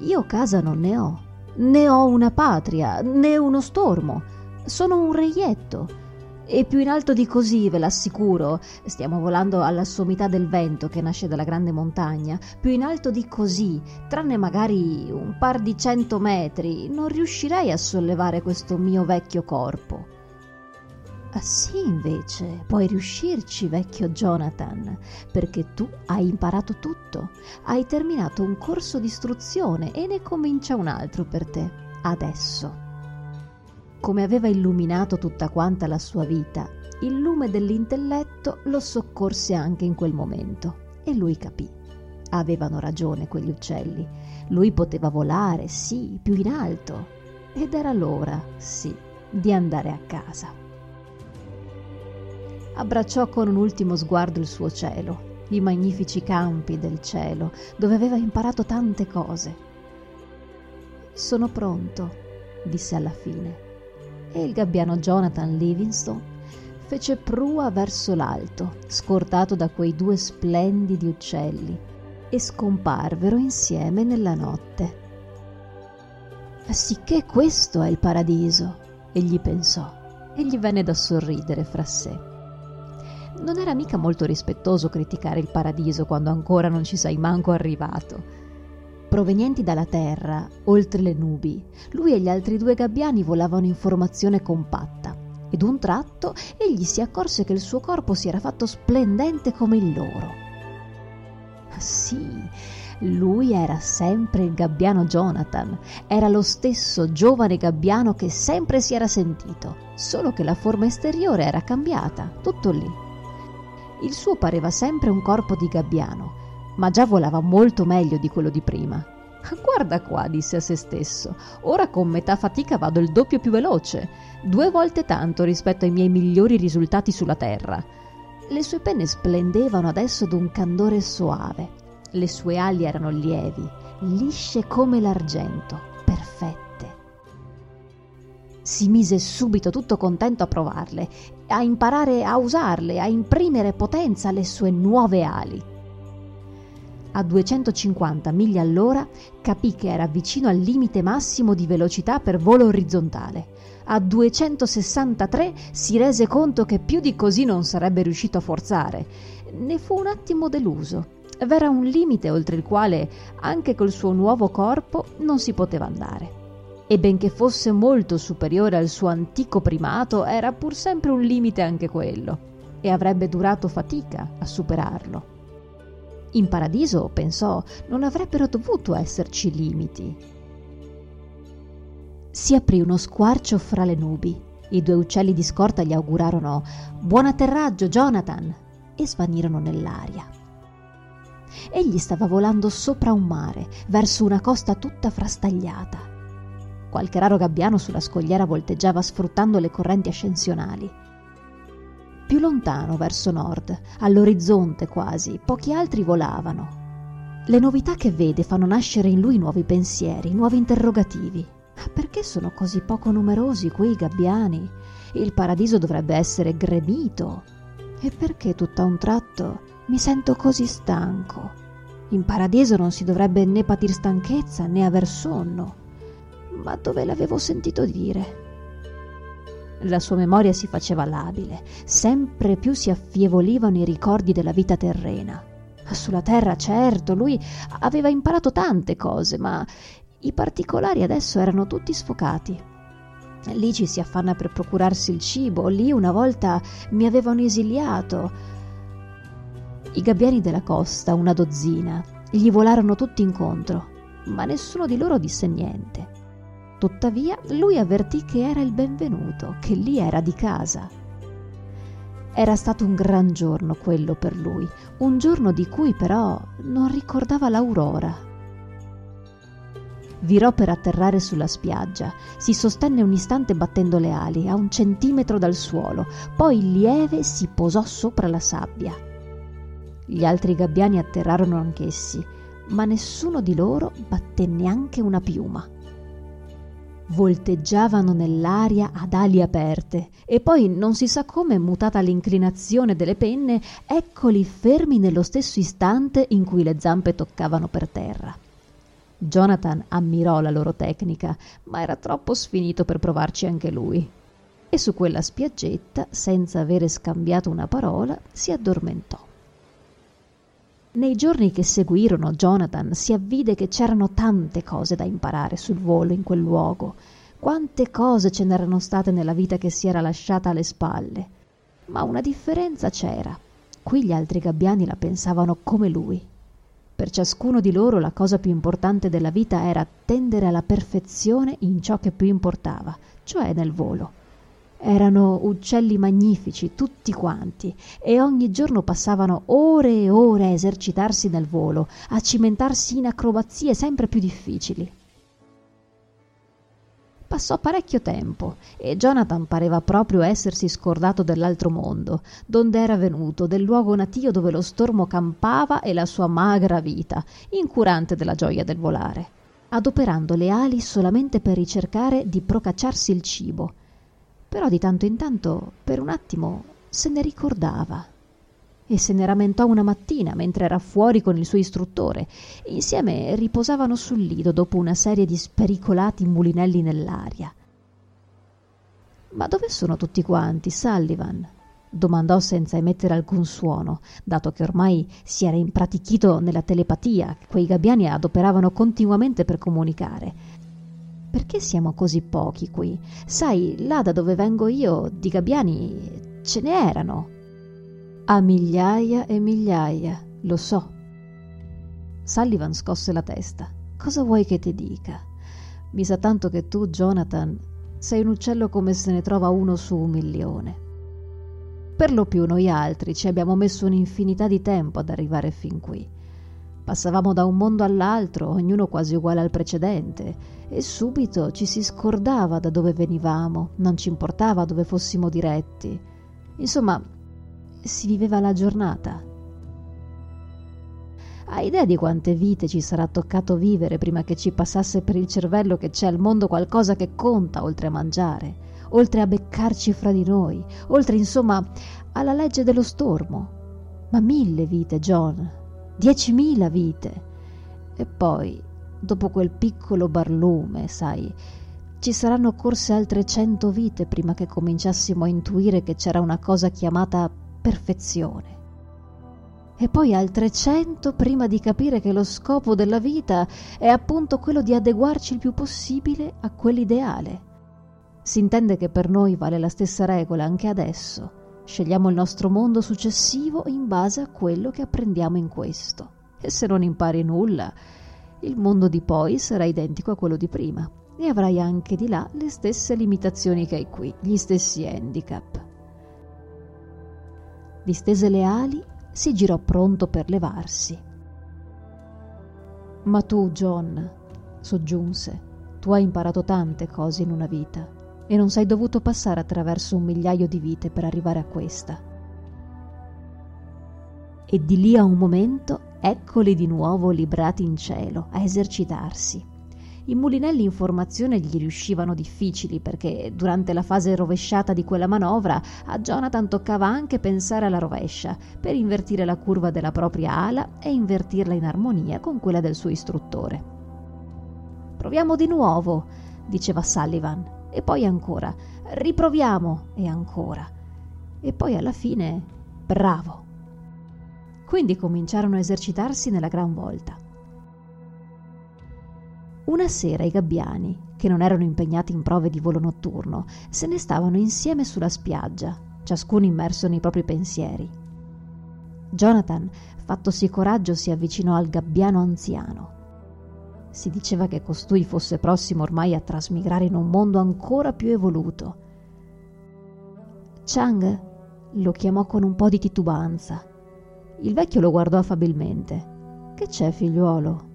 Io casa non ne ho, né ho una patria, né uno stormo. Sono un reietto. E più in alto di così, ve l'assicuro, stiamo volando alla sommità del vento che nasce dalla grande montagna, più in alto di così, tranne magari un par di cento metri, non riuscirei a sollevare questo mio vecchio corpo. Ah, sì, invece, puoi riuscirci, vecchio Jonathan, perché tu hai imparato tutto, hai terminato un corso di istruzione e ne comincia un altro per te, adesso. Come aveva illuminato tutta quanta la sua vita, il lume dell'intelletto lo soccorse anche in quel momento e lui capì. Avevano ragione quegli uccelli. Lui poteva volare, sì, più in alto. Ed era l'ora, sì, di andare a casa abbracciò con un ultimo sguardo il suo cielo, i magnifici campi del cielo, dove aveva imparato tante cose. Sono pronto, disse alla fine, e il gabbiano Jonathan Livingstone fece prua verso l'alto, scortato da quei due splendidi uccelli, e scomparvero insieme nella notte. Sicché questo è il paradiso, egli pensò, e gli venne da sorridere fra sé. Non era mica molto rispettoso criticare il paradiso quando ancora non ci sei manco arrivato. Provenienti dalla terra, oltre le nubi, lui e gli altri due gabbiani volavano in formazione compatta. Ed un tratto egli si accorse che il suo corpo si era fatto splendente come il loro. Sì, lui era sempre il gabbiano Jonathan, era lo stesso giovane gabbiano che sempre si era sentito, solo che la forma esteriore era cambiata, tutto lì. Il suo pareva sempre un corpo di gabbiano, ma già volava molto meglio di quello di prima. Guarda qua, disse a se stesso, ora con metà fatica vado il doppio più veloce, due volte tanto rispetto ai miei migliori risultati sulla Terra. Le sue penne splendevano adesso d'un candore soave, le sue ali erano lievi, lisce come l'argento, perfette. Si mise subito tutto contento a provarle a imparare a usarle, a imprimere potenza alle sue nuove ali. A 250 miglia all'ora capì che era vicino al limite massimo di velocità per volo orizzontale. A 263 si rese conto che più di così non sarebbe riuscito a forzare. Ne fu un attimo deluso. V'era un limite oltre il quale, anche col suo nuovo corpo, non si poteva andare e benché fosse molto superiore al suo antico primato, era pur sempre un limite anche quello, e avrebbe durato fatica a superarlo. In paradiso, pensò, non avrebbero dovuto esserci limiti. Si aprì uno squarcio fra le nubi. I due uccelli di scorta gli augurarono Buon atterraggio, Jonathan! e svanirono nell'aria. Egli stava volando sopra un mare, verso una costa tutta frastagliata. Qualche raro gabbiano sulla scogliera volteggiava sfruttando le correnti ascensionali. Più lontano, verso nord, all'orizzonte quasi, pochi altri volavano. Le novità che vede fanno nascere in lui nuovi pensieri, nuovi interrogativi. Perché sono così poco numerosi quei gabbiani? Il paradiso dovrebbe essere gremito. E perché tutto a un tratto mi sento così stanco? In paradiso non si dovrebbe né patir stanchezza né aver sonno ma dove l'avevo sentito dire? La sua memoria si faceva labile, sempre più si affievolivano i ricordi della vita terrena. Sulla terra, certo, lui aveva imparato tante cose, ma i particolari adesso erano tutti sfocati. Lì ci si affanna per procurarsi il cibo, lì una volta mi avevano esiliato. I gabbiani della costa, una dozzina, gli volarono tutti incontro, ma nessuno di loro disse niente. Tuttavia lui avvertì che era il benvenuto, che lì era di casa. Era stato un gran giorno quello per lui, un giorno di cui però non ricordava l'aurora. Virò per atterrare sulla spiaggia, si sostenne un istante battendo le ali, a un centimetro dal suolo, poi lieve si posò sopra la sabbia. Gli altri gabbiani atterrarono anch'essi, ma nessuno di loro batté neanche una piuma volteggiavano nell'aria ad ali aperte e poi non si sa come mutata l'inclinazione delle penne eccoli fermi nello stesso istante in cui le zampe toccavano per terra Jonathan ammirò la loro tecnica, ma era troppo sfinito per provarci anche lui. E su quella spiaggetta, senza avere scambiato una parola, si addormentò. Nei giorni che seguirono Jonathan si avvide che c'erano tante cose da imparare sul volo in quel luogo. Quante cose ce n'erano state nella vita che si era lasciata alle spalle. Ma una differenza c'era. Qui gli altri gabbiani la pensavano come lui. Per ciascuno di loro la cosa più importante della vita era tendere alla perfezione in ciò che più importava, cioè nel volo. Erano uccelli magnifici, tutti quanti, e ogni giorno passavano ore e ore a esercitarsi nel volo, a cimentarsi in acrobazie sempre più difficili. Passò parecchio tempo e Jonathan pareva proprio essersi scordato dell'altro mondo, donde era venuto, del luogo natio dove lo stormo campava e la sua magra vita, incurante della gioia del volare, adoperando le ali solamente per ricercare di procacciarsi il cibo. Però di tanto in tanto, per un attimo, se ne ricordava e se ne rammentò una mattina mentre era fuori con il suo istruttore. Insieme riposavano sul lido dopo una serie di spericolati mulinelli nell'aria. Ma dove sono tutti quanti, Sullivan? domandò senza emettere alcun suono, dato che ormai si era impratichito nella telepatia che quei gabbiani adoperavano continuamente per comunicare. Perché siamo così pochi qui? Sai, là da dove vengo io, di gabbiani ce ne erano. A migliaia e migliaia, lo so. Sullivan scosse la testa. Cosa vuoi che ti dica? Mi sa tanto che tu, Jonathan, sei un uccello come se ne trova uno su un milione. Per lo più noi altri ci abbiamo messo un'infinità di tempo ad arrivare fin qui. Passavamo da un mondo all'altro, ognuno quasi uguale al precedente, e subito ci si scordava da dove venivamo, non ci importava dove fossimo diretti. Insomma, si viveva la giornata. Hai idea di quante vite ci sarà toccato vivere prima che ci passasse per il cervello che c'è al mondo qualcosa che conta oltre a mangiare, oltre a beccarci fra di noi, oltre insomma alla legge dello stormo? Ma mille vite, John, diecimila vite. E poi, dopo quel piccolo barlume, sai, ci saranno corse altre cento vite prima che cominciassimo a intuire che c'era una cosa chiamata perfezione. E poi altre cento prima di capire che lo scopo della vita è appunto quello di adeguarci il più possibile a quell'ideale. Si intende che per noi vale la stessa regola anche adesso. Scegliamo il nostro mondo successivo in base a quello che apprendiamo in questo. E se non impari nulla, il mondo di poi sarà identico a quello di prima e avrai anche di là le stesse limitazioni che hai qui, gli stessi handicap distese le ali, si girò pronto per levarsi. Ma tu, John, soggiunse, tu hai imparato tante cose in una vita e non sei dovuto passare attraverso un migliaio di vite per arrivare a questa. E di lì a un momento eccoli di nuovo librati in cielo a esercitarsi i mulinelli in formazione gli riuscivano difficili perché durante la fase rovesciata di quella manovra a Jonathan toccava anche pensare alla rovescia per invertire la curva della propria ala e invertirla in armonia con quella del suo istruttore. Proviamo di nuovo, diceva Sullivan, e poi ancora, riproviamo e ancora. E poi alla fine, bravo. Quindi cominciarono a esercitarsi nella gran volta. Una sera i gabbiani, che non erano impegnati in prove di volo notturno, se ne stavano insieme sulla spiaggia, ciascuno immerso nei propri pensieri. Jonathan, fattosi coraggio, si avvicinò al gabbiano anziano. Si diceva che costui fosse prossimo ormai a trasmigrare in un mondo ancora più evoluto. Chang lo chiamò con un po' di titubanza. Il vecchio lo guardò affabilmente. Che c'è, figliuolo?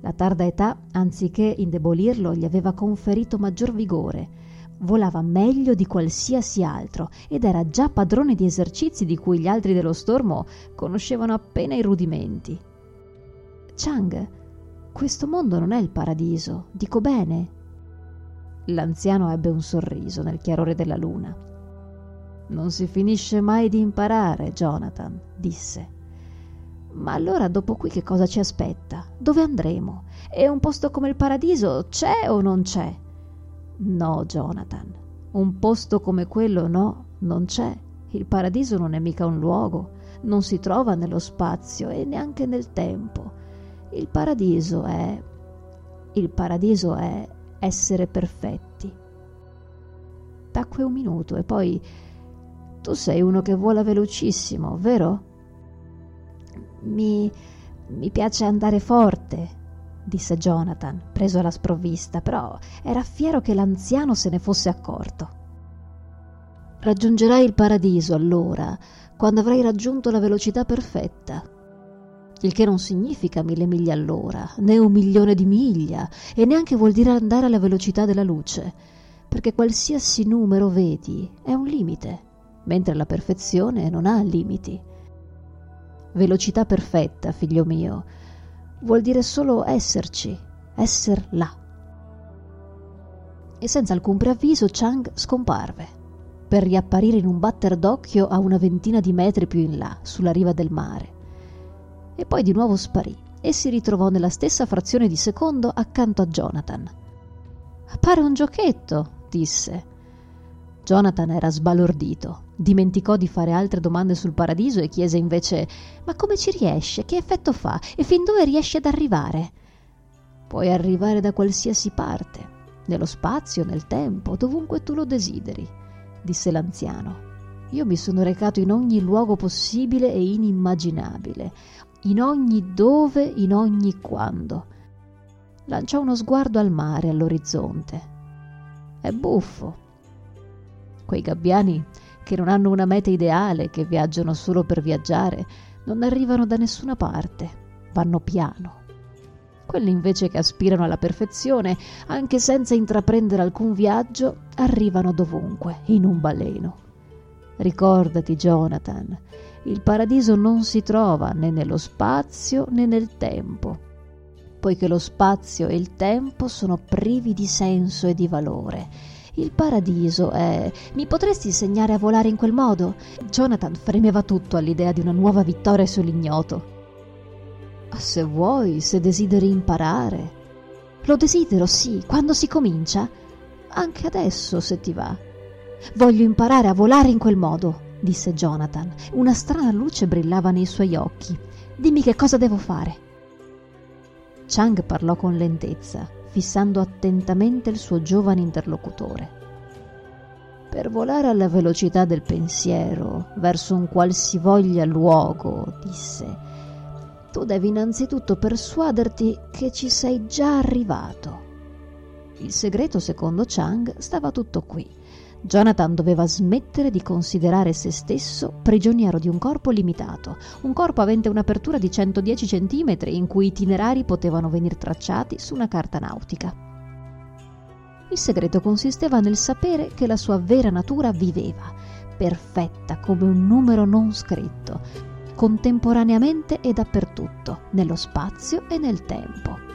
La tarda età, anziché indebolirlo, gli aveva conferito maggior vigore. Volava meglio di qualsiasi altro ed era già padrone di esercizi di cui gli altri dello stormo conoscevano appena i rudimenti. Chang, questo mondo non è il paradiso, dico bene. L'anziano ebbe un sorriso nel chiarore della luna. Non si finisce mai di imparare, Jonathan, disse. Ma allora dopo qui che cosa ci aspetta? Dove andremo? E un posto come il paradiso c'è o non c'è? No, Jonathan, un posto come quello no, non c'è. Il paradiso non è mica un luogo, non si trova nello spazio e neanche nel tempo. Il paradiso è... il paradiso è essere perfetti. Tacque un minuto e poi... Tu sei uno che vola velocissimo, vero? Mi... mi piace andare forte, disse Jonathan, preso alla sprovvista, però era fiero che l'anziano se ne fosse accorto. Raggiungerai il paradiso allora, quando avrai raggiunto la velocità perfetta. Il che non significa mille miglia all'ora, né un milione di miglia, e neanche vuol dire andare alla velocità della luce, perché qualsiasi numero vedi è un limite, mentre la perfezione non ha limiti. Velocità perfetta, figlio mio, vuol dire solo esserci, esser là. E senza alcun preavviso Chang scomparve, per riapparire in un batter d'occhio a una ventina di metri più in là, sulla riva del mare. E poi di nuovo sparì e si ritrovò nella stessa frazione di secondo accanto a Jonathan. Pare un giochetto, disse. Jonathan era sbalordito, dimenticò di fare altre domande sul paradiso e chiese invece Ma come ci riesce? Che effetto fa? E fin dove riesce ad arrivare? Puoi arrivare da qualsiasi parte, nello spazio, nel tempo, dovunque tu lo desideri, disse l'anziano. Io mi sono recato in ogni luogo possibile e inimmaginabile, in ogni dove, in ogni quando. Lanciò uno sguardo al mare, all'orizzonte. È buffo, Quei gabbiani che non hanno una meta ideale, che viaggiano solo per viaggiare, non arrivano da nessuna parte, vanno piano. Quelli invece che aspirano alla perfezione, anche senza intraprendere alcun viaggio, arrivano dovunque, in un baleno. Ricordati, Jonathan, il paradiso non si trova né nello spazio né nel tempo, poiché lo spazio e il tempo sono privi di senso e di valore il paradiso è... Mi potresti insegnare a volare in quel modo? Jonathan fremeva tutto all'idea di una nuova vittoria sull'ignoto. Se vuoi, se desideri imparare. Lo desidero, sì, quando si comincia. Anche adesso, se ti va. Voglio imparare a volare in quel modo, disse Jonathan. Una strana luce brillava nei suoi occhi. Dimmi che cosa devo fare. Chang parlò con lentezza fissando attentamente il suo giovane interlocutore. Per volare alla velocità del pensiero verso un qualsivoglia luogo, disse, tu devi innanzitutto persuaderti che ci sei già arrivato. Il segreto, secondo Chang, stava tutto qui. Jonathan doveva smettere di considerare se stesso prigioniero di un corpo limitato, un corpo avente un'apertura di 110 cm in cui itinerari potevano venire tracciati su una carta nautica. Il segreto consisteva nel sapere che la sua vera natura viveva, perfetta come un numero non scritto, contemporaneamente e dappertutto, nello spazio e nel tempo.